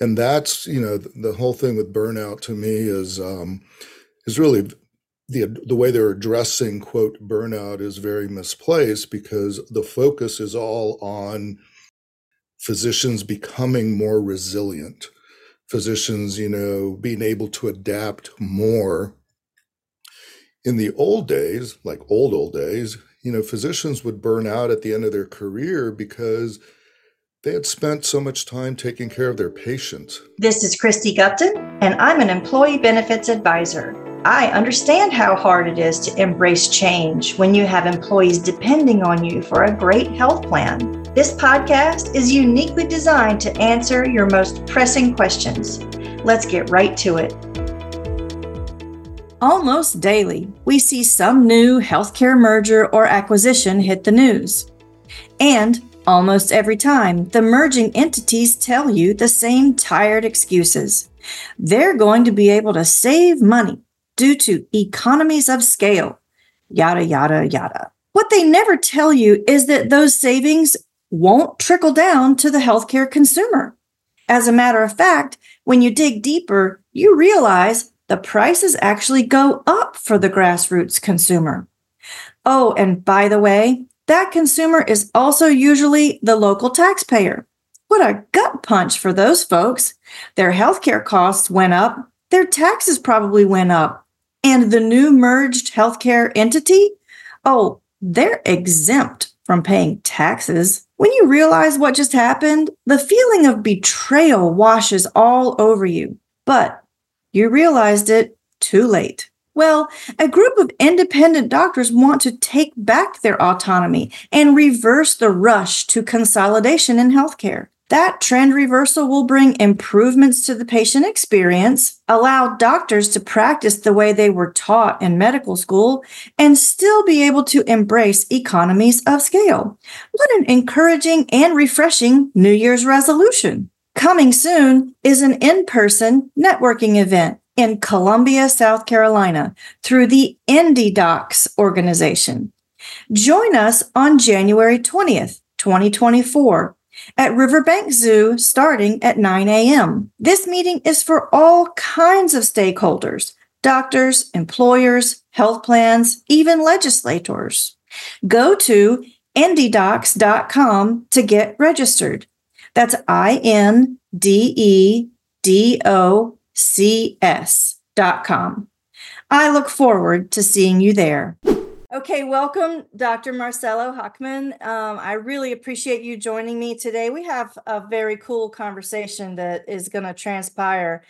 and that's you know the, the whole thing with burnout to me is um, is really the the way they're addressing quote burnout is very misplaced because the focus is all on physicians becoming more resilient physicians you know being able to adapt more. In the old days like old old days you know physicians would burn out at the end of their career because they had spent so much time taking care of their patients. This is Cristy Gupton, and I'm an employee benefits advisor. I understand how hard it is to embrace change when you have employees depending on you for a great health plan. This podcast is uniquely designed to answer your most pressing questions. Let's get right to it. Almost daily, we see some new healthcare merger or acquisition hit the news. And Almost every time, the merging entities tell you the same tired excuses. They're going to be able to save money due to economies of scale, yada, yada, yada. What they never tell you is that those savings won't trickle down to the healthcare consumer. As a matter of fact, when you dig deeper, you realize the prices actually go up for the grassroots consumer. Oh, and by the way, that consumer is also usually the local taxpayer. What a gut punch for those folks. Their healthcare costs went up, their taxes probably went up. And the new merged healthcare entity, oh, they're exempt from paying taxes. When you realize what just happened, the feeling of betrayal washes all over you. But you realized it too late. Well, a group of independent doctors want to take back their autonomy and reverse the rush to consolidation in healthcare. That trend reversal will bring improvements to the patient experience, allow doctors to practice the way they were taught in medical school, and still be able to embrace economies of scale. What an encouraging and refreshing New Year's resolution! Coming soon is an in person networking event in Columbia, South Carolina through the IndeDocs organization. Join us on January 20th, 2024 at Riverbank Zoo starting at 9 a.m. This meeting is for all kinds of stakeholders doctors, employers, health plans, even legislators. Go to indedocs.com to get registered. That's I N D E D O cs.com. I look forward to seeing you there. Okay, welcome, Dr. Marcelo Hochman. Um, I really appreciate you joining me today. We have a very cool conversation that is going to transpire.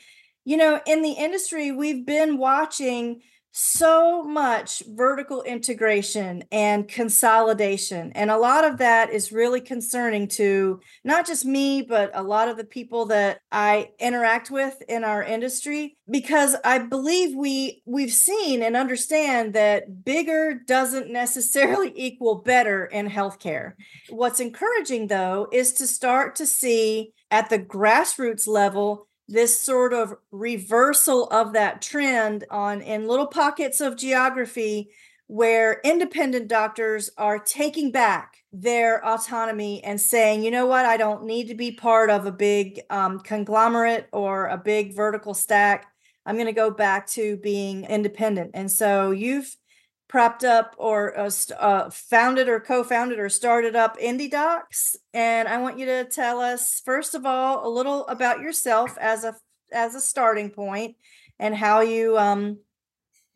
You know, in the industry, we've been watching so much vertical integration and consolidation. And a lot of that is really concerning to not just me, but a lot of the people that I interact with in our industry, because I believe we we've seen and understand that bigger doesn't necessarily equal better in healthcare. What's encouraging though is to start to see at the grassroots level this sort of reversal of that trend on in little pockets of geography where independent doctors are taking back their autonomy and saying, you know what, I don't need to be part of a big um, conglomerate or a big vertical stack. I'm going to go back to being independent. And so you've propped up or uh, uh, founded or co-founded or started up IndeDocs, and I want you to tell us first of all a little about yourself as a as a starting point, and how you um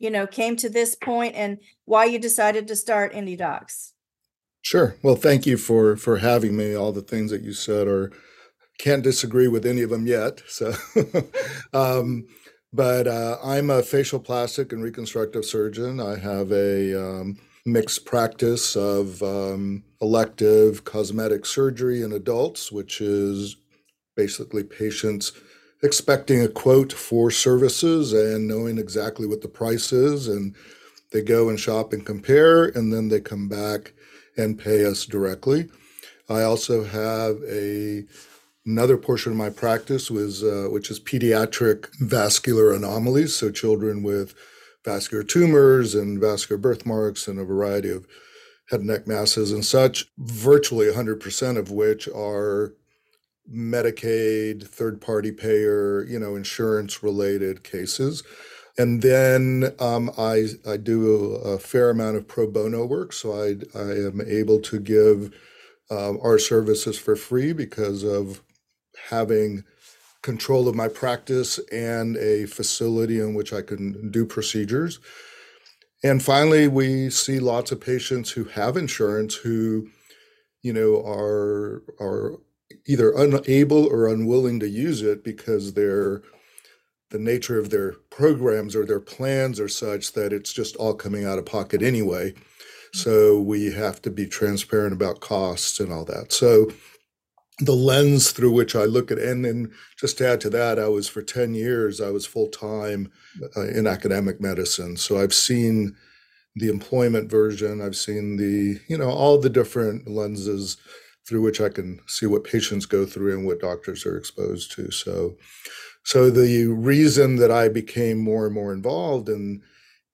you know came to this point and why you decided to start IndeDocs. Sure. Well, thank you for for having me. All the things that you said are can't disagree with any of them yet. So. um, but uh, I'm a facial plastic and reconstructive surgeon. I have a um, mixed practice of um, elective cosmetic surgery in adults, which is basically patients expecting a quote for services and knowing exactly what the price is. And they go and shop and compare, and then they come back and pay us directly. I also have a Another portion of my practice was, uh, which is pediatric vascular anomalies, so children with vascular tumors and vascular birthmarks and a variety of head and neck masses and such, virtually 100% of which are Medicaid, third party payer, you know, insurance related cases. And then um, I, I do a, fair amount of pro bono work. So I, I am able to give um, our services for free because of having control of my practice and a facility in which I can do procedures. And finally, we see lots of patients who have insurance who, you know, are are either unable or unwilling to use it because they're the nature of their programs or their plans are such that it's just all coming out of pocket anyway. So we have to be transparent about costs and all that. So the lens through which I look at, and then just to add to that, I was for 10 years, I was full time uh, in academic medicine. So I've seen the employment version, I've seen the, you know, all the different lenses through which I can see what patients go through and what doctors are exposed to. So, so the reason that I became more and more involved in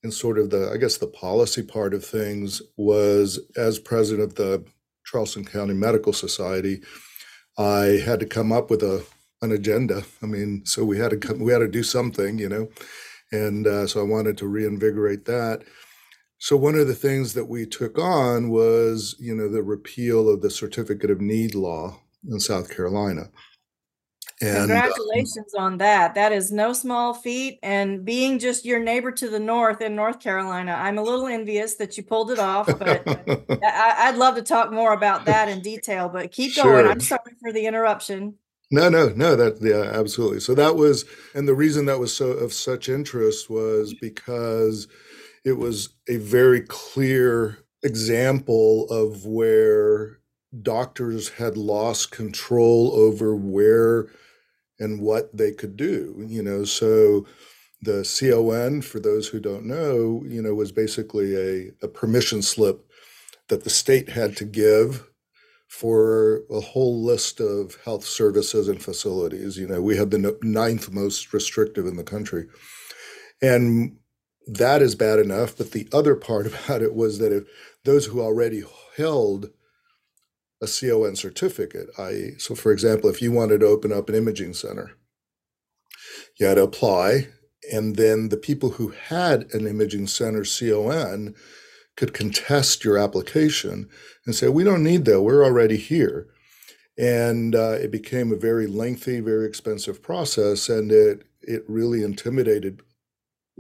in sort of the, I guess, the policy part of things was as president of the Charleston County Medical Society, I had to come up with a an agenda. I mean, so we had to come, we had to do something, you know, and uh, so I wanted to reinvigorate that. So one of the things that we took on was, you know, the repeal of the certificate of need law in South Carolina. And uh, congratulations um, on that. That is no small feat. And being just your neighbor to the north in North Carolina, I'm a little envious that you pulled it off. But I, would love to talk more about that in detail. But keep sure. going. I'm sorry for the interruption. No, no, no. That yeah, absolutely. So that was, and the reason that was so of such interest was because it was a very clear example of where doctors had lost control over where and what they could do you know so the con for those who don't know you know was basically a, a permission slip that the state had to give for a whole list of health services and facilities you know we had the ninth most restrictive in the country and that is bad enough. But the other part about it was that if those who already held a CON certificate, i.e., so for example, if you wanted to open up an imaging center, you had to apply, and then the people who had an imaging center CON could contest your application and say, "We don't need that. We're already here." And uh, it became a very lengthy, very expensive process, and it it really intimidated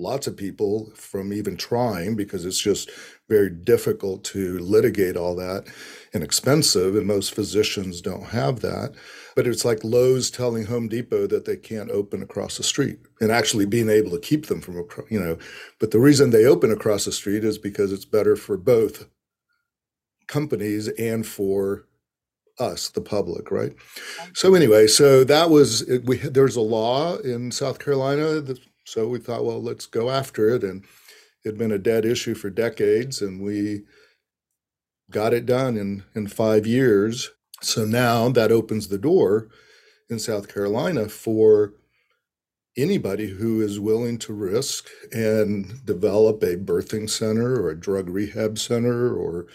lots of people from even trying because it's just very difficult to litigate all that and expensive and most physicians don't have that. But it's like Lowe's telling Home Depot that they can't open across the street and actually being able to keep them from you know. But the reason they open across the street is because it's better for both companies and for us the public right? So anyway so that was we there's a law in South Carolina that so we thought, well, let's go after it. And it had been a dead issue for decades, and we got it done in, in five years. So now that opens the door in South Carolina for anybody who is willing to risk and develop a birthing center or a drug rehab center or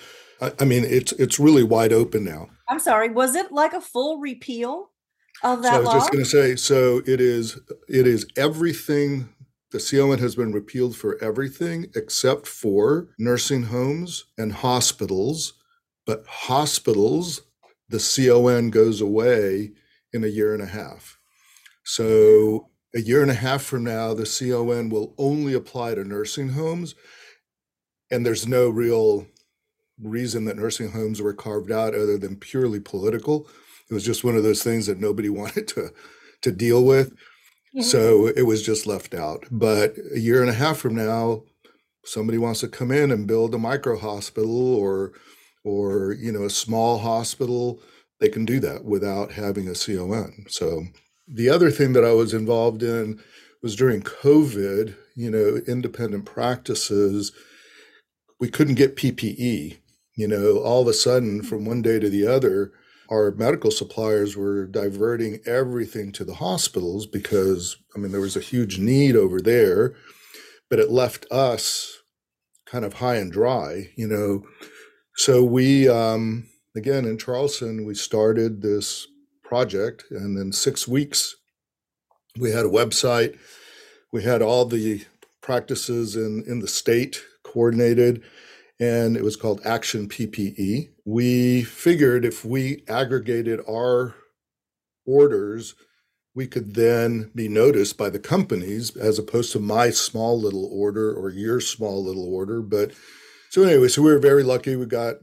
I, I mean it's it's really wide open now. I'm sorry, was it like a full repeal? Of that so I was law? just going to say, so it is it is everything. The CON has been repealed for everything except for nursing homes and hospitals. But hospitals, the CON goes away in a year and a half. So a year and a half from now, the CON will only apply to nursing homes. And there's no real reason that nursing homes were carved out other than purely political. It was just one of those things that nobody wanted to to deal with. Mm-hmm. So it was just left out. But a year and a half from now, somebody wants to come in and build a micro hospital or or you know a small hospital, they can do that without having a CON. So the other thing that I was involved in was during COVID, you know, independent practices, we couldn't get PPE. You know, all of a sudden from one day to the other, our medical suppliers were diverting everything to the hospitals because, I mean, there was a huge need over there, but it left us kind of high and dry, you know. So we, um, again, in Charleston, we started this project. And in six weeks, we had a website, we had all the practices in, in the state coordinated, and it was called Action PPE. We figured if we aggregated our orders, we could then be noticed by the companies as opposed to my small little order or your small little order. But so anyway, so we were very lucky. We got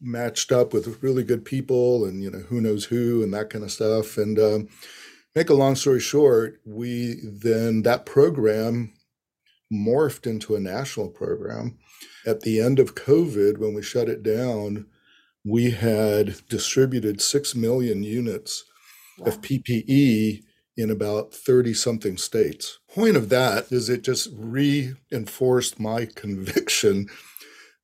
matched up with really good people and you know who knows who and that kind of stuff. And um, make a long story short, we then that program morphed into a national program. At the end of COVID, when we shut it down, we had distributed 6 million units wow. of PPE in about 30 something states. Point of that is it just reinforced my conviction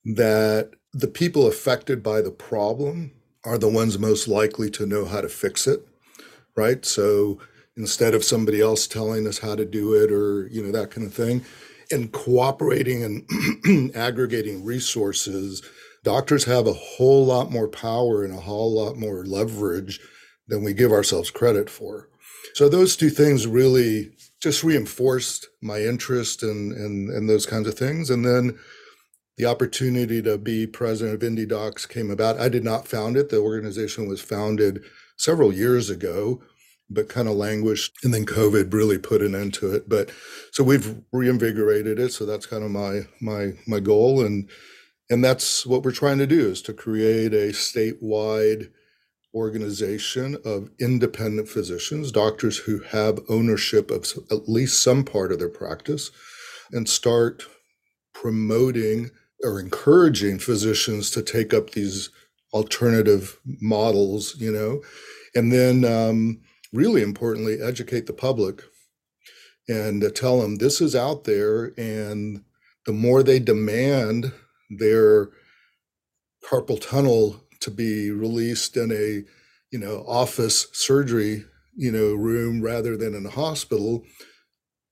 that the people affected by the problem are the ones most likely to know how to fix it, right? So instead of somebody else telling us how to do it or, you know, that kind of thing, and cooperating and aggregating resources, doctors have a whole lot more power and a whole lot more leverage than we give ourselves credit for. So those two things really just reinforced my interest in, in, in those kinds of things. And then the opportunity to be president of IndeDocs came about. I did not found it. The organization was founded several years ago, but kind of languished. And then COVID really put an end to it. But so we've reinvigorated it. So that's kind of my my my goal. And and that's what we're trying to do is to create a statewide organization of independent physicians, doctors who have ownership of at least some part of their practice, and start promoting or encouraging physicians to take up these alternative models, you know, and then um, really importantly, educate the public and tell them this is out there. And the more they demand their carpal tunnel to be released in a, you know, office surgery, you know, room rather than in a hospital,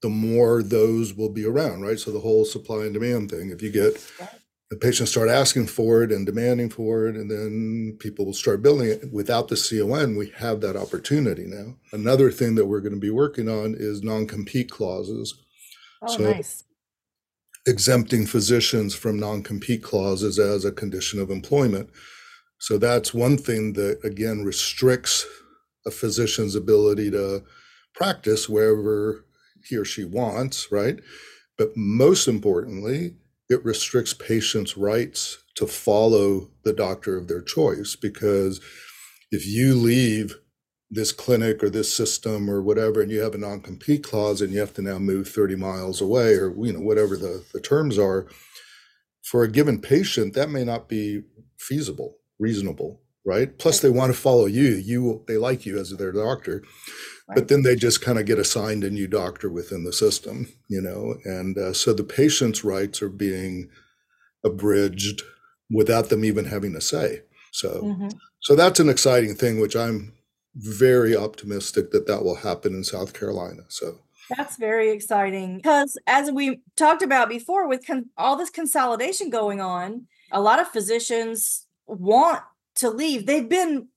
the more those will be around, right? So the whole supply and demand thing. If you get the patients start asking for it and demanding for it, and then people will start building it. Without the CON, we have that opportunity now. Another thing that we're going to be working on is non compete clauses. Oh, so nice. Exempting physicians from non compete clauses as a condition of employment. So that's one thing that, again, restricts a physician's ability to practice wherever he or she wants, right? But most importantly, it restricts patients' rights to follow the doctor of their choice because if you leave this clinic or this system or whatever and you have a non-compete clause and you have to now move 30 miles away or you know whatever the, the terms are for a given patient that may not be feasible reasonable right plus they want to follow you you they like you as their doctor but then they just kind of get assigned a new doctor within the system, you know, and uh, so the patient's rights are being abridged without them even having a say. So, mm-hmm. so that's an exciting thing, which I'm very optimistic that that will happen in South Carolina. So. That's very exciting because, as we talked about before, with con- all this consolidation going on, a lot of physicians want to leave. They've been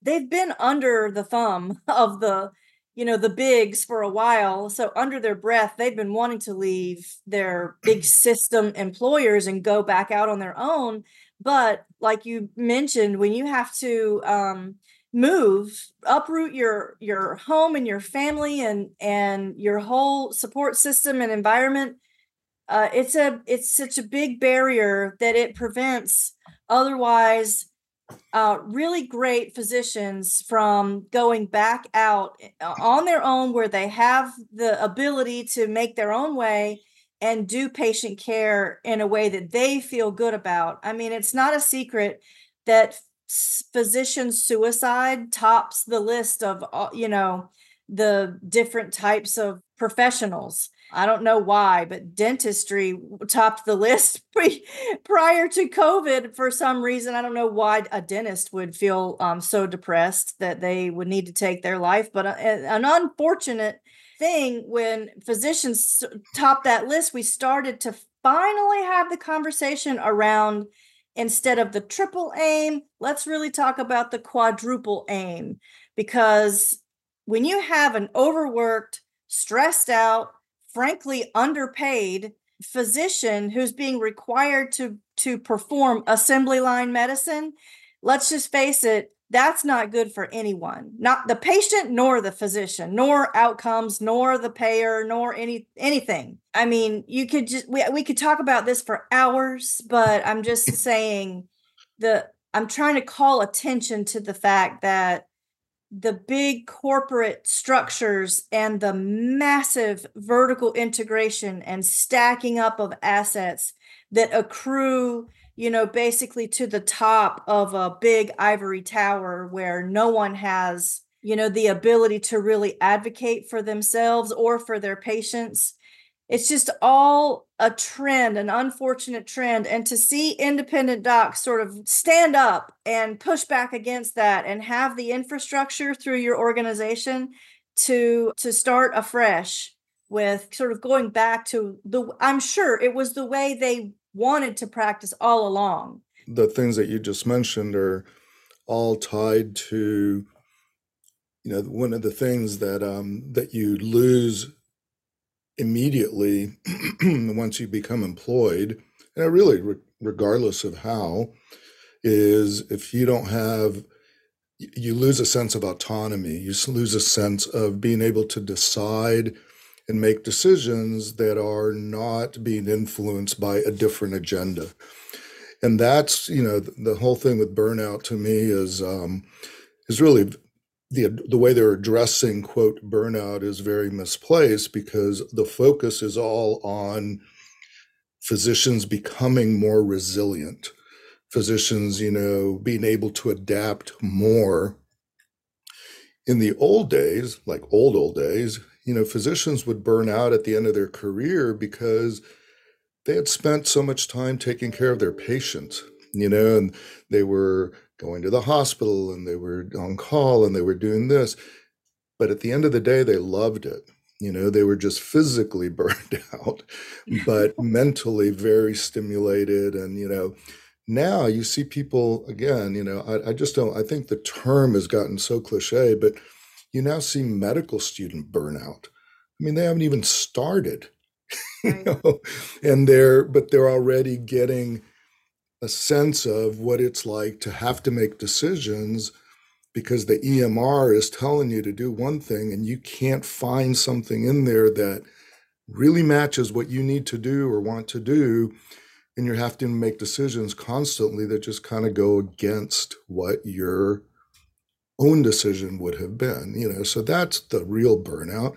they've been under the thumb of the you know the bigs for a while so under their breath they've been wanting to leave their big system employers and go back out on their own but like you mentioned when you have to um, move uproot your your home and your family and and your whole support system and environment uh, it's a it's such a big barrier that it prevents otherwise uh, really great physicians from going back out uh, on their own where they have the ability to make their own way and do patient care in a way that they feel good about. I mean, it's not a secret that physician suicide tops the list of, you know, the different types of professionals. I don't know why, but dentistry topped the list pre- prior to COVID for some reason. I don't know why a dentist would feel um, so depressed that they would need to take their life, but uh, an unfortunate thing when physicians top that list, we started to finally have the conversation around instead of the triple aim, let's really talk about the quadruple aim. Because when you have an overworked, stressed out, frankly underpaid physician who's being required to to perform assembly line medicine, let's just face it, that's not good for anyone not the patient nor the physician nor outcomes nor the payer nor any anything. I mean you could just we, we could talk about this for hours but i'm just saying the i'm trying to call attention to the fact that the big corporate structures and the massive vertical integration and stacking up of assets that accrue you know, basically to the top of a big ivory tower where no one has, you know, the ability to really advocate for themselves or for their patients. It's just all a trend, an unfortunate trend. And to see independent docs sort of stand up and push back against that and have the infrastructure through your organization to to start afresh with sort of going back to the I'm sure it was the way they wanted to practice all along. The things that you just mentioned are all tied to, you know, one of the things that um, that you lose immediately once you become employed, and I really, re- regardless of how, is if you don't have you lose a sense of autonomy. You lose a sense of being able to decide and make decisions that are not being influenced by a different agenda. And that's, you know, the, the whole thing with burnout to me is um, is really the the way they're addressing quote burnout is very misplaced because the focus is all on physicians becoming more resilient physicians you know being able to adapt more in the old days like old old days you know, physicians would burn out at the end of their career because they had spent so much time taking care of their patients, you know, and they were going to the hospital and they were on call and they were doing this. But at the end of the day, they loved it. You know, they were just physically burned out, but mentally very stimulated. And, you know, now you see people again, you know, I, I just don't, I think the term has gotten so cliche, but you now see medical student burnout. I mean, they haven't even started, right. you know, and they're but they're already getting a sense of what it's like to have to make decisions because the EMR is telling you to do one thing and you can't find something in there that really matches what you need to do or want to do and you're having to make decisions constantly that just kind of go against what you're own decision would have been you know so that's the real burnout.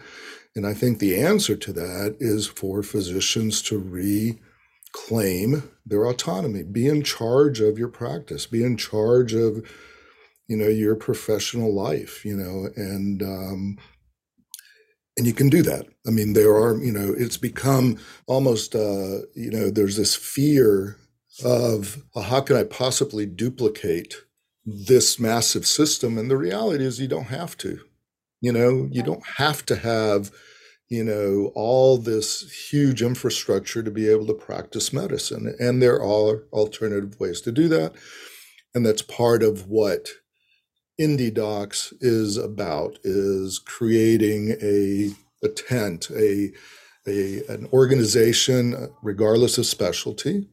And i think the answer to that is for physicians to reclaim their autonomy. Be in charge of your practice. Be in charge of you know your professional life you know and um and you can do that. I mean there are you know it's become almost uh you know there's this fear of well, how can i possibly duplicate this massive system. And the reality is, you don't have to. You know, you don't have to have, you know, all this huge infrastructure to be able to practice medicine. And there are alternative ways to do that. And that's part of what IndeDocs is about, is creating a, a tent, a, a an organization, regardless of specialty,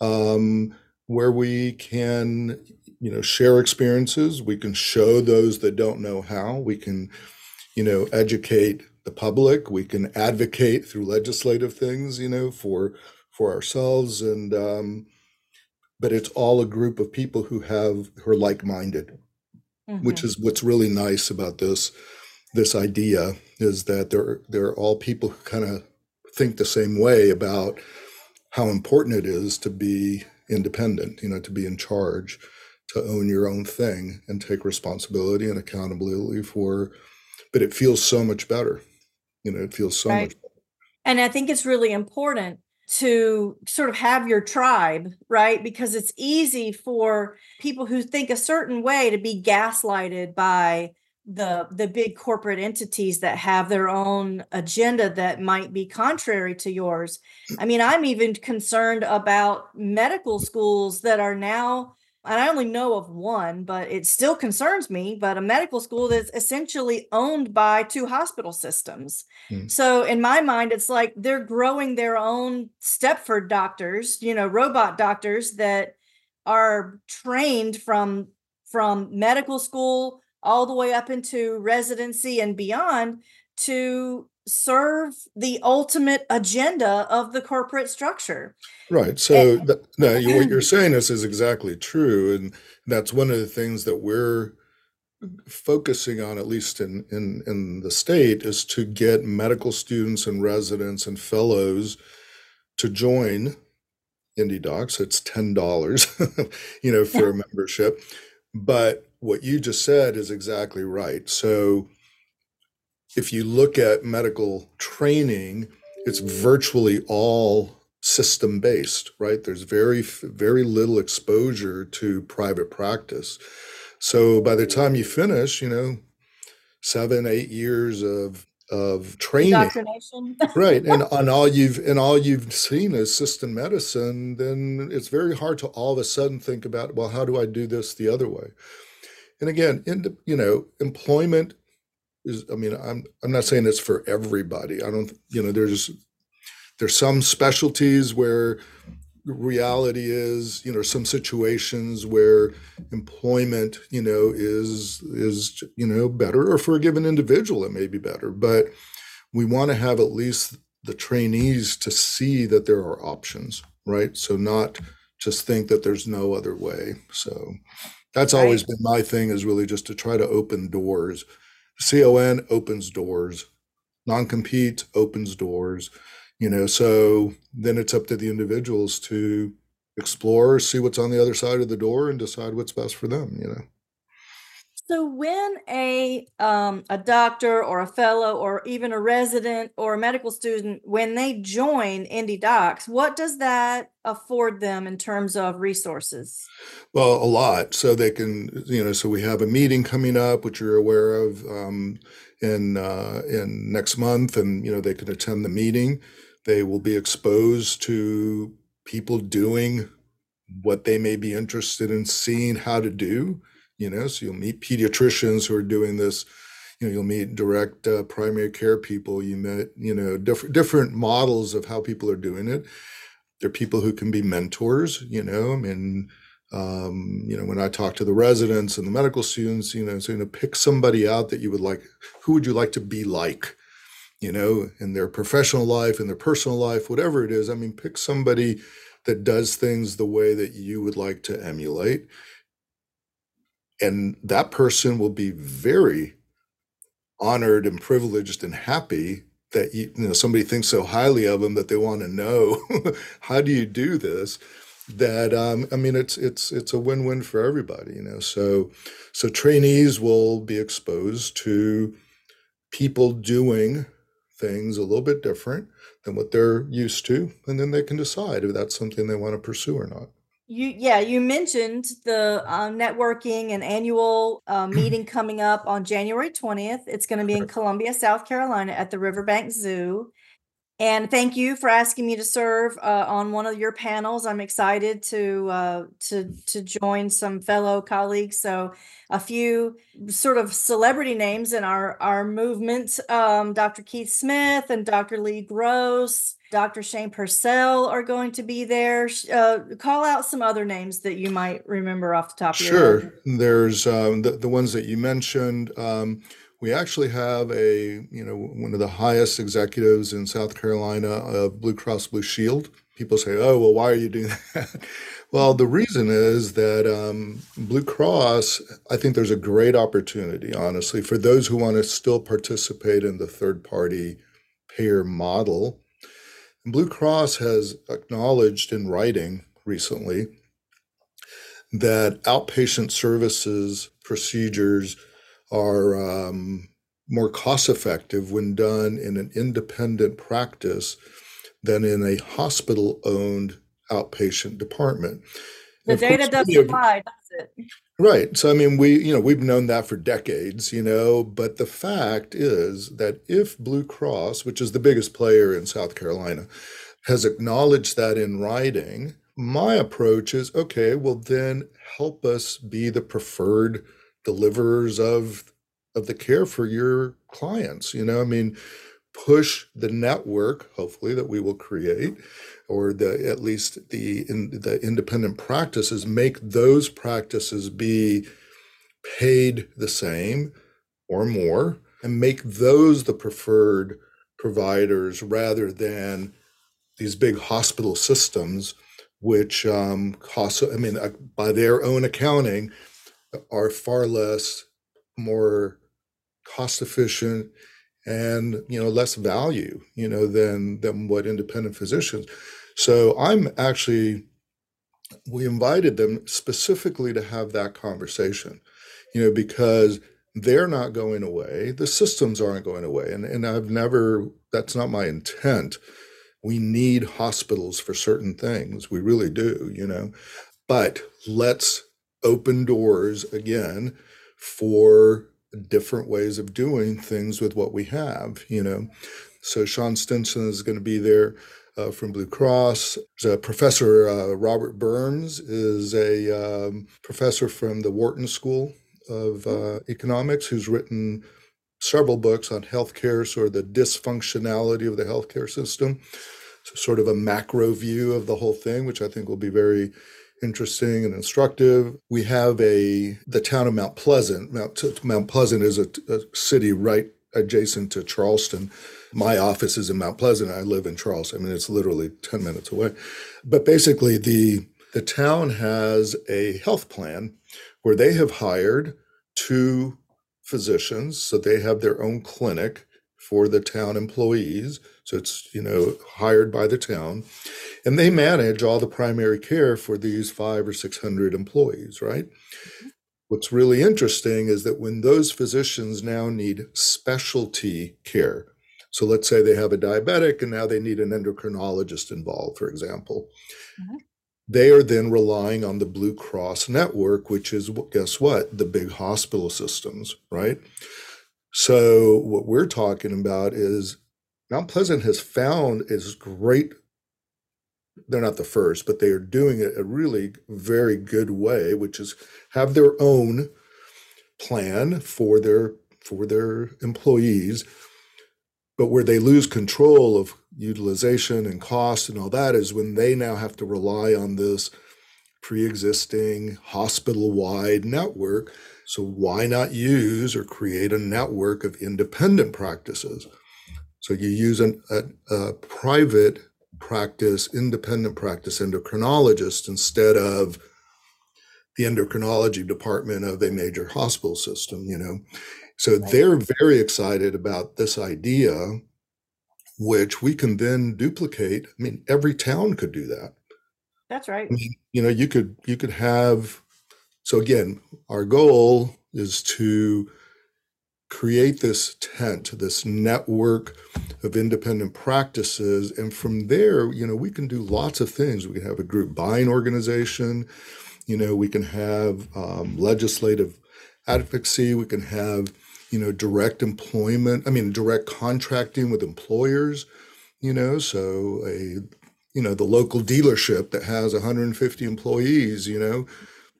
um, where we can you know share experiences. We can show those that don't know how. We can you know educate the public. We can advocate through legislative things you know for for ourselves. And um but it's all a group of people who have who are like-minded mm-hmm. which is what's really nice about this this idea is that they're they're all people who kind of think the same way about how important it is to be independent you know to be in charge to own your own thing and take responsibility and accountability for but it feels so much better you know it feels so right. much better. and i think it's really important to sort of have your tribe right because it's easy for people who think a certain way to be gaslighted by the the big corporate entities that have their own agenda that might be contrary to yours i mean i'm even concerned about medical schools that are now and I only know of one, but it still concerns me, but a medical school that's essentially owned by two hospital systems. Mm. So in my mind, it's like they're growing their own Stepford doctors, you know, robot doctors that are trained from from medical school all the way up into residency and beyond to serve the ultimate agenda of the corporate structure. Right. So, and, no, what you're saying is is exactly true, and that's one of the things that we're focusing on, at least in in in the state, is to get medical students and residents and fellows to join IndeDocs. It's ten dollars, you know, for a membership. But what you just said is exactly right. So if you look at medical training, it's virtually all system based, right? There's very, very little exposure to private practice. So by the time you finish, you know, seven, eight years of of training, right? And on all you've and all you've seen is system medicine, then it's very hard to all of a sudden think about, well, how do I do this the other way? And again, in, you know, employment is i mean i'm i'm not saying it's for everybody. I don't you know there's there's some specialties where reality is you know some situations where employment you know is is you know better or for a given individual it may be better. But we want to have at least the trainees to see that there are options right? So not just think that there's no other way. So that's always right. been my thing is really just to try to open doors CON opens doors, non compete opens doors, you know. So then it's up to the individuals to explore, see what's on the other side of the door, and decide what's best for them, you know. So when a um, a doctor or a fellow or even a resident or a medical student when they join IndeDocs, what does that afford them in terms of resources? Well, a lot. So they can, you know, so we have a meeting coming up, which you're aware of, um, in uh, in next month, and you know they can attend the meeting. They will be exposed to people doing what they may be interested in seeing how to do you know so you'll meet pediatricians who are doing this. You know you'll meet direct uh, primary care people. You met you know different different models of how people are doing it. There are people who can be mentors you know i mean um, you know when i talk to the residents and the medical students you know so you know pick somebody out that you would like who would you like to be like you know in their professional life in their personal life whatever it is. I mean pick somebody that does things the way that you would like to emulate and that person will be very honored and privileged and happy that you, you know somebody thinks so highly of them that they want to know how do you do this? That um, i mean it's it's it's a win-win for everybody you know? So so trainees will be exposed to people doing things a little bit different than what they're used to and then they can decide if that's something they want to pursue or not you yeah you mentioned the uh, networking and annual uh, meeting coming up on january 20th it's going to be in columbia south carolina at the riverbank zoo and thank you for asking me to serve uh, on one of your panels. I'm excited to uh, to to join some fellow colleagues. So a few sort of celebrity names in our our movement: um, Dr. Keith Smith and Dr. Lee Gross, Dr. Shane Purcell are going to be there. Uh, call out some other names that you might remember off the top of your sure. head. Sure, there's um, the the ones that you mentioned. Um, we actually have a, you know, one of the highest executives in South Carolina of Blue Cross Blue Shield. People say, oh, well, why are you doing that? well, the reason is that um, Blue Cross, I think there's a great opportunity, honestly, for those who want to still participate in the third party payer model. Blue Cross has acknowledged in writing recently that outpatient services, procedures, are um, more cost effective when done in an independent practice than in a hospital owned outpatient department. The data doesn't lie, does it? Right. So I mean we you know we've known that for decades, you know, but the fact is that if Blue Cross, which is the biggest player in South Carolina, has acknowledged that in writing, my approach is okay, well, then help us be the preferred deliverers of of the care for your clients. You know, I mean, push the network, hopefully, that we will create, or the at least the in, the independent practices, make those practices be paid the same or more, and make those the preferred providers rather than these big hospital systems, which um, cost. I mean, uh, by their own accounting, are far less more cost efficient and you know less value you know than than what independent physicians. So i'm actually we invited them specifically to have that conversation you know because they're not going away. The systems aren't going away. And, and i've never that's not my intent. We need hospitals for certain things. We really do you know. But let's open doors again for different ways of doing things with what we have, you know. So Sean Stinson is going to be there uh, from Blue Cross. Professor uh, Robert Burns is a um, professor from the Wharton School of uh, Economics who's written several books on healthcare, sort of the dysfunctionality of the healthcare system. So sort of a macro view of the whole thing, which I think will be very interesting and instructive. We have a the town of Mount Pleasant. Mount, Mount Pleasant is a, a city right adjacent to Charleston. My office is in Mount Pleasant. I live in Charleston. I mean, it's literally 10 minutes away. But basically, the the town has a health plan where they have hired two physicians, so they have their own clinic for the town employees. So it's, you know, hired by the town. And they manage all the primary care for these five or 600 employees, right? Mm-hmm. What's really interesting is that when those physicians now need specialty care, so let's say they have a diabetic and now they need an endocrinologist involved, for example. Mm-hmm. They are then relying on the Blue Cross network, which is, guess what? The big hospital systems, right? So, what we're talking about is Mount Pleasant has found is great. They're not the first, but they are doing it a really very good way, which is have their own plan for their for their employees, but where they lose control of utilization and cost and all that is when they now have to rely on this pre-existing hospital-wide network so why not use or create a network of independent practices? So you use an, a, a private practice, independent practice endocrinologist instead of the endocrinology department of a major hospital system, you know. So they're very excited about this idea, which we can then duplicate. I mean, every town could do that. That's right. You know, you could you could have so again, our goal is to create this tent, this network of independent practices. And from there, you know, we can do lots of things. We can have a group buying organization, you know, we can have um, legislative advocacy, we can have, you know, direct employment, I mean, direct contracting with employers, you know, so a, you know, the local dealership that has 150 employees, you know,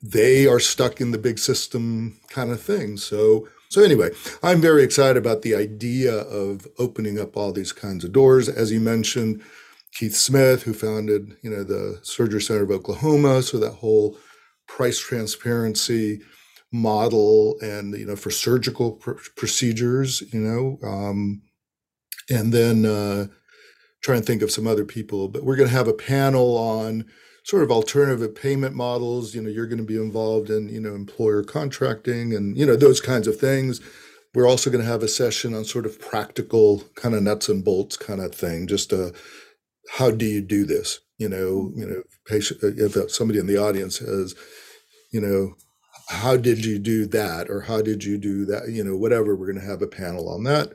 they are stuck in the big system kind of thing. So, so anyway, I'm very excited about the idea of opening up all these kinds of doors. As you mentioned, Keith Smith, who founded, you know, the Surgery Center of Oklahoma, so that whole price transparency model, and you know, for surgical pr- procedures, you know, um, and then uh, try and think of some other people. But we're going to have a panel on sort of alternative payment models. You know you're going to be involved in you know employer contracting and you know those kinds of things. We're also going to have a session on sort of practical kind of nuts and bolts kind of thing just uh how do you do this? You know you know patient if somebody in the audience has you know how did you do that? or how did you do that? You know whatever we're going to have a panel on that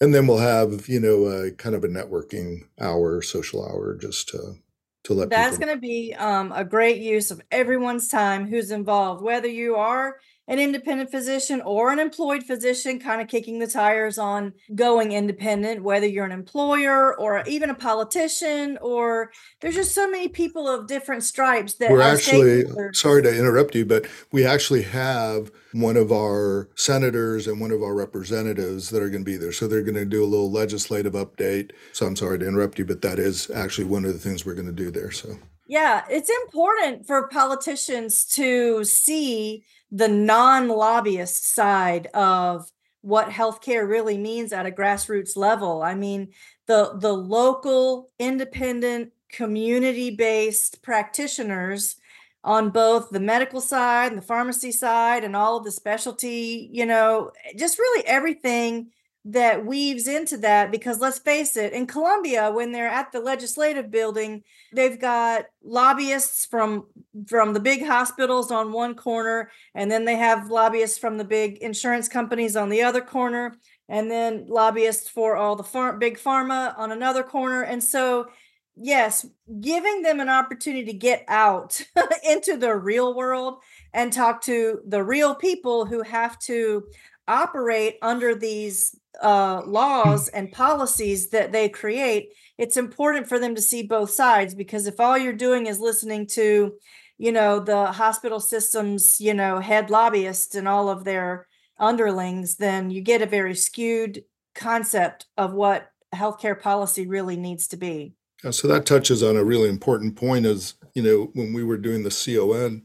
and then we'll have you know a kind of a networking hour social hour just to to let That's going to be um, a great use of everyone's time who's involved, whether you are an independent physician or an employed physician kind of kicking the tires on going independent, whether you're an employer or even a politician, or there's just so many people of different stripes that we're actually sorry to interrupt you, but we actually have one of our senators and one of our representatives that are going to be there. So they're going to do a little legislative update. So I'm sorry to interrupt you, but that is actually one of the things we're going to do there. So yeah, it's important for politicians to see the non lobbyist side of what healthcare really means at a grassroots level. I mean, the the local independent community based practitioners on both the medical side and the pharmacy side and all of the specialty, you know, just really everything that weaves into that because let's face it in Columbia when they're at the legislative building they've got lobbyists from from the big hospitals on one corner and then they have lobbyists from the big insurance companies on the other corner and then lobbyists for all the far- big pharma on another corner. And so yes giving them an opportunity to get out into the real world and talk to the real people who have to operate under these uh, laws and policies that they create, it's important for them to see both sides because if all you're doing is listening to, you know, the hospital systems, you know, head lobbyists and all of their underlings, then you get a very skewed concept of what healthcare policy really needs to be. Yeah, so that touches on a really important point is, you know, when we were doing the CON,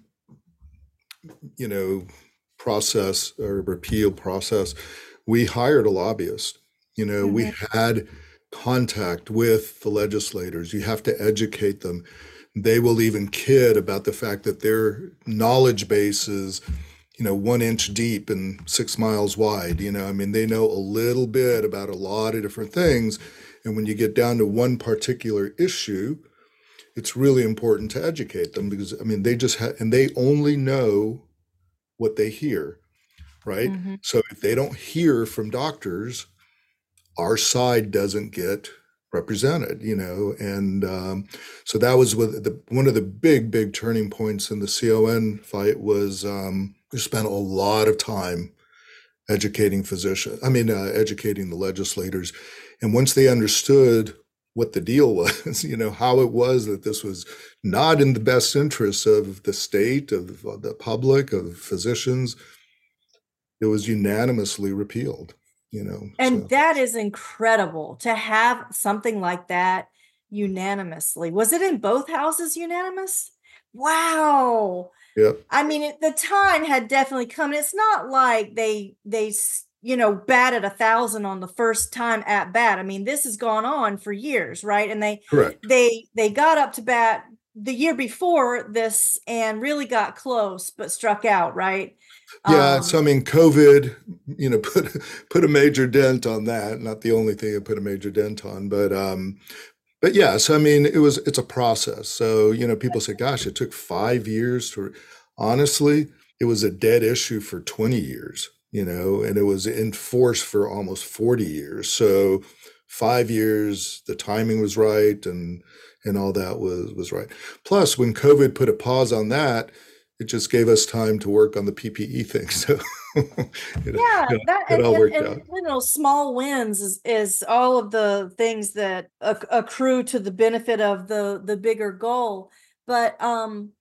you know, process or repeal process, we hired a lobbyist. You know, mm-hmm. we had contact with the legislators. You have to educate them. They will even kid about the fact that their knowledge base is, you know, one inch deep and six miles wide. You know, I mean, they know a little bit about a lot of different things. And when you get down to one particular issue, it's really important to educate them because, I mean, they just have, and they only know what they hear right? Mm-hmm. So if they don't hear from doctors, our side doesn't get represented, you know, and um, so that was with the one of the big, big turning points in the CON fight was um, we spent a lot of time educating physicians. I mean, uh, educating the legislators, and once they understood what the deal was, you know, how it was that this was not in the best interests of the state, of the public, of physicians, it was unanimously repealed you know and so. that is incredible to have something like that unanimously. Was it in both houses unanimous? Wow. Yeah i mean it, the time had definitely come and it's not like they they you know batted a thousand on the first time at bat. I mean this has gone on for years right? And they correct. they they got up to bat the year before this and really got close but struck out right yeah, um, so I mean, COVID, you know, put put a major dent on that. Not the only thing it put a major dent on, but um, but yes, yeah, so, I mean, it was it's a process. So you know, people say, "Gosh, it took five years to." Honestly, it was a dead issue for twenty years, you know, and it was in force for almost forty years. So five years, the timing was right, and and all that was was right. Plus, when COVID put a pause on that it just gave us time to work on the PPE thing. So it, yeah, that it all and, worked and, out. You know, small wins is, is all of the things that accrue to the benefit of the the bigger goal. But um,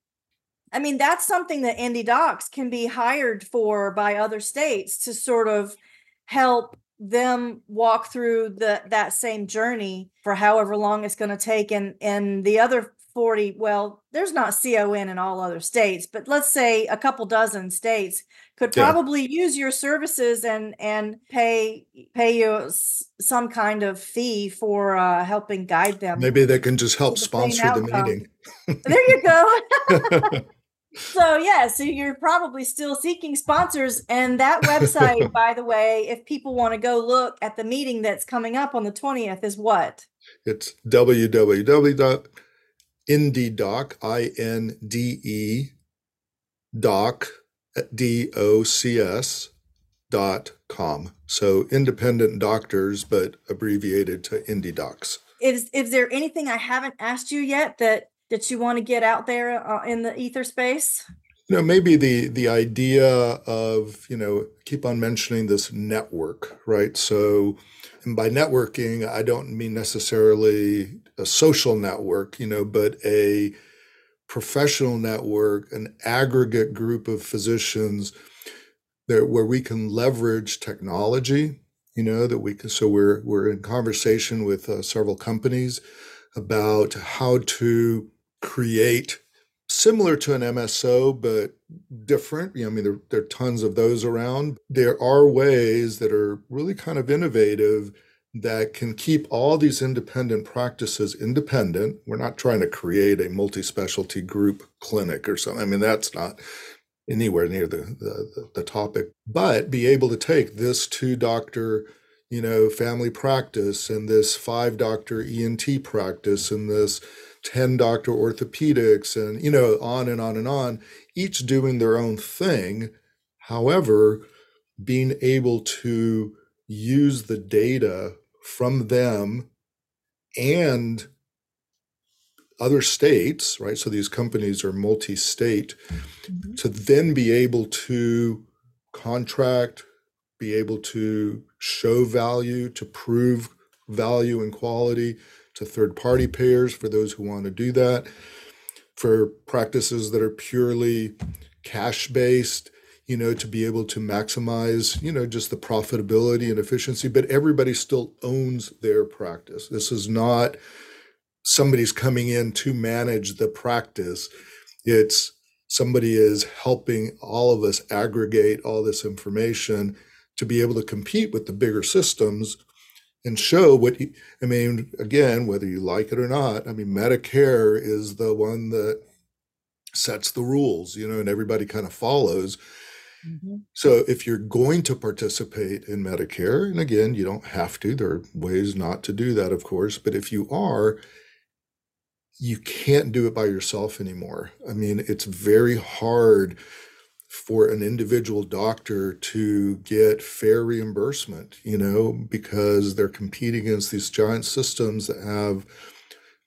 I mean, that's something that IndeDocs can be hired for by other states to sort of help them walk through the that same journey for however long it's going to take and and the other 40 well there's not con in all other states but let's say a couple dozen states could probably yeah. use your services and and pay pay you some kind of fee for uh, helping guide them maybe they can just help sponsor the meeting. There you go so yeah so you're probably still seeking sponsors and that website by the way if people want to go look at the meeting that's coming up on the 20th is what it's www IndeDoc, I N D E Doc, D O C S dot com. So independent doctors, but abbreviated to IndeDocs. Is is there anything I haven't asked you yet that that you want to get out there uh, in the ether space? you know maybe the the idea of you know keep on mentioning this network right so and by networking i don't mean necessarily a social network you know but a professional network an aggregate group of physicians there where we can leverage technology you know that we can so we're we're in conversation with uh, several companies about how to create similar to an MSO, but different. You know, I mean, there, there are tons of those around. There are ways that are really kind of innovative that can keep all these independent practices independent. We're not trying to create a multi specialty group clinic or something. I mean, that's not anywhere near the, the, the topic, but be able to take this two doctor you know, family practice and this five doctor ENT practice and this 10 doctor orthopedics and, you know, on and on and on, each doing their own thing. However, being able to use the data from them and other states, right? So these companies are multi state, mm-hmm. to then be able to contract, be able to show value, to prove value and quality to third party payers for those who want to do that, for practices that are purely cash based, you know, to be able to maximize, you know, just the profitability and efficiency, but everybody still owns their practice. This is not somebody's coming in to manage the practice. It's somebody is helping all of us aggregate all this information to be able to compete with the bigger systems and show what you, I mean, again, whether you like it or not, I mean, Medicare is the one that sets the rules, you know, and everybody kind of follows. Mm-hmm. So if you're going to participate in Medicare, and again, you don't have to, there are ways not to do that, of course, but if you are, you can't do it by yourself anymore. I mean, it's very hard for an individual doctor to get fair reimbursement, you know, because they're competing against these giant systems that have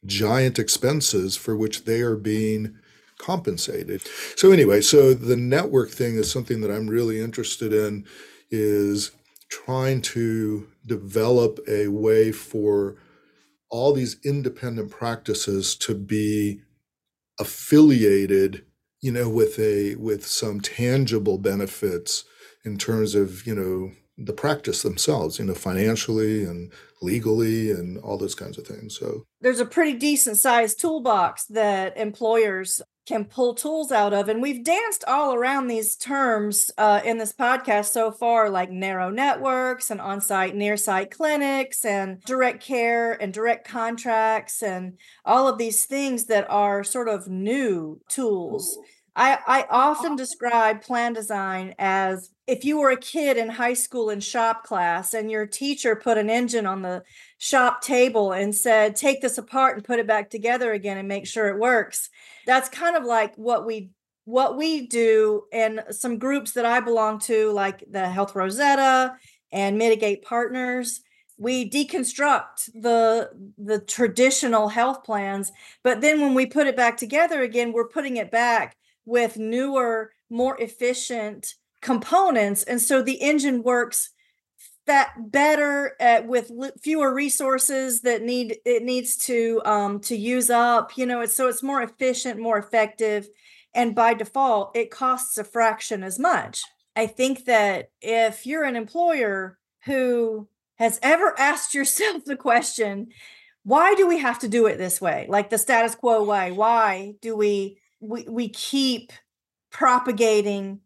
giant expenses for which they are being compensated. So anyway, so the network thing is something that I'm really interested in is trying to develop a way for all these independent practices to be affiliated you know, with a with some tangible benefits in terms of you know the practice themselves, you know, financially and legally and all those kinds of things. So there's a pretty decent sized toolbox that employers can pull tools out of. And we've danced all around these terms uh, in this podcast so far, like narrow networks and on site, near site clinics and direct care and direct contracts and all of these things that are sort of new tools. I, I often describe plan design as if you were a kid in high school in shop class and your teacher put an engine on the shop table and said, take this apart and put it back together again and make sure it works. That's kind of like what we what we do in some groups that I belong to, like the Health Rosetta and Mitigate Partners we deconstruct the the traditional health plans but then when we put it back together again we're putting it back with newer, more efficient components. And so the engine works that better uh, with fewer resources that need it needs to um to use up you know it's so it's more efficient more effective and by default it costs a fraction as much i think that if you're an employer who has ever asked yourself the question why do we have to do it this way like the status quo way why do we we we keep propagating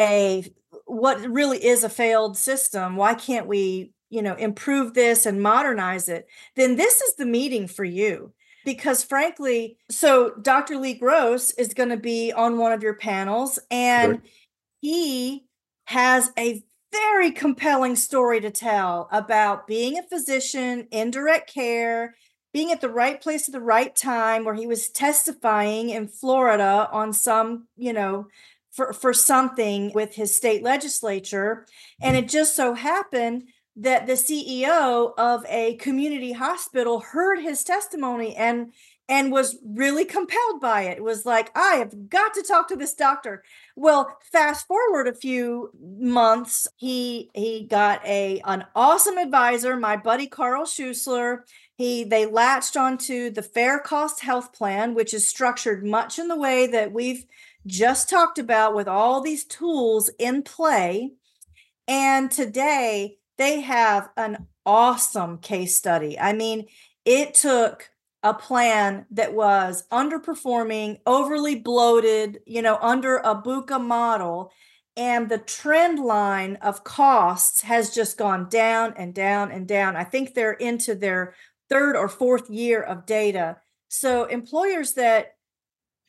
a what really is a failed system why can't we you know improve this and modernize it then this is the meeting for you because frankly so dr lee gross is going to be on one of your panels and sure. he has a very compelling story to tell about being a physician in direct care being at the right place at the right time where he was testifying in Florida on some, you know, for, for something with his state legislature. And it just so happened that the CEO of a community hospital heard his testimony and and was really compelled by it. It was like, I have got to talk to this doctor. Well, fast forward a few months, he he got a an awesome advisor, my buddy Carl Schuessler. He they latched onto the Fair Cost Health Plan, which is structured much in the way that we've just talked about with all these tools in play. And today they have an awesome case study. I mean, it took a plan that was underperforming, overly bloated, you know, under a BUCA model. And the trend line of costs has just gone down and down and down. I think they're into their third or fourth year of data. So employers that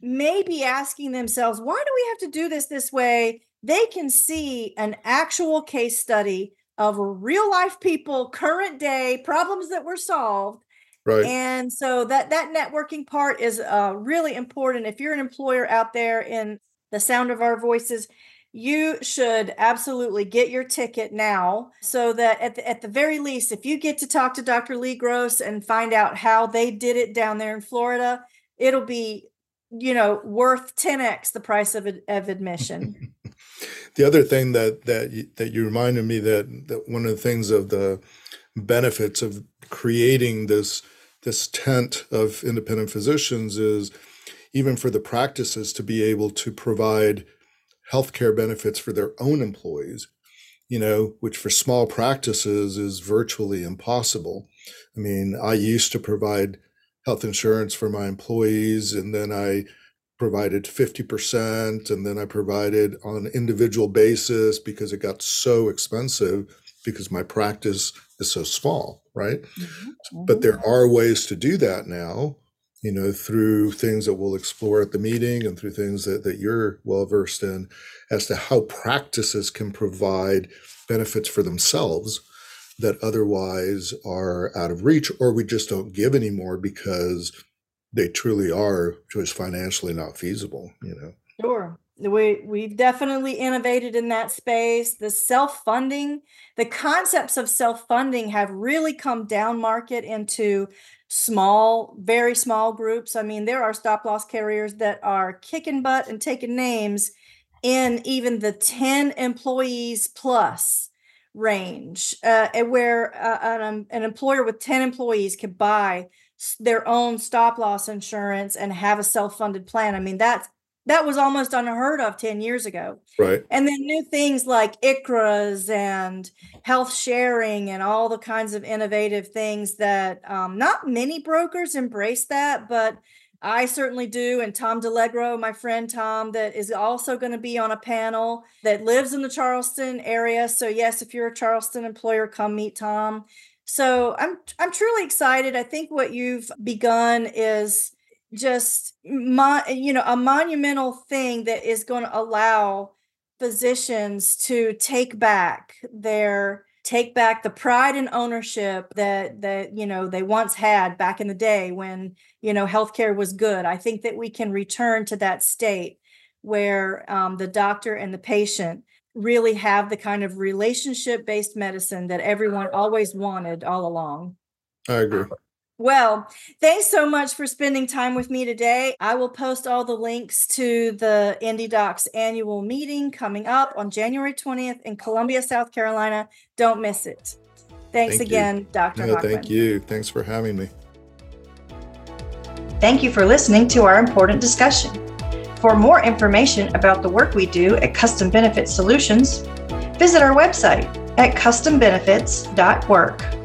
may be asking themselves, why do we have to do this this way? They can see an actual case study of real life people, current day problems that were solved. Right. And so that that networking part is uh, really important. If you're an employer out there in the sound of our voices, you should absolutely get your ticket now so that at the, at the very least if you get to talk to dr lee gross and find out how they did it down there in florida it'll be you know worth 10x the price of, of admission the other thing that that you, that you reminded me that that one of the things of the benefits of creating this this tent of independent physicians is even for the practices to be able to provide healthcare benefits for their own employees, you know, which for small practices is virtually impossible. I mean, I used to provide health insurance for my employees, and then I provided 50%, and then I provided on an individual basis because it got so expensive because my practice is so small, right? Mm-hmm. But there are ways to do that now you know, through things that we'll explore at the meeting and through things that, that you're well versed in as to how practices can provide benefits for themselves that otherwise are out of reach or we just don't give anymore because they truly are just financially not feasible, you know. Sure. We we've definitely innovated in that space. The self-funding the concepts of self-funding have really come down market into small very small groups. I mean there are stop loss carriers that are kicking butt and taking names in even the 10 employees plus range uh, where uh, an, an employer with 10 employees could buy their own stop loss insurance and have a self-funded plan i mean that's that was almost unheard of 10 years ago. Right. And then new things like ICHRAs and health sharing and all the kinds of innovative things that um, not many brokers embrace that, but I certainly do. And Tom DeLegro, my friend Tom, that is also going to be on a panel that lives in the Charleston area. So yes, if you're a Charleston employer, come meet Tom. So I'm I'm truly excited. I think what you've begun is just my you know a monumental thing that is going to allow physicians to take back their take back the pride and ownership that that you know they once had back in the day when you know healthcare was good. I think that we can return to that state where um, the doctor and the patient really have the kind of relationship based medicine that everyone always wanted all along. I agree well, thanks so much for spending time with me today. I will post all the links to the IndeDocs annual meeting coming up on January 20th in Columbia, South Carolina. Don't miss it. Thanks thank again, you. Dr. No, thank you. Thanks for having me. Thank you for listening to our important discussion. For more information about the work we do at Custom Benefit Solutions, visit our website at custombenefits.work.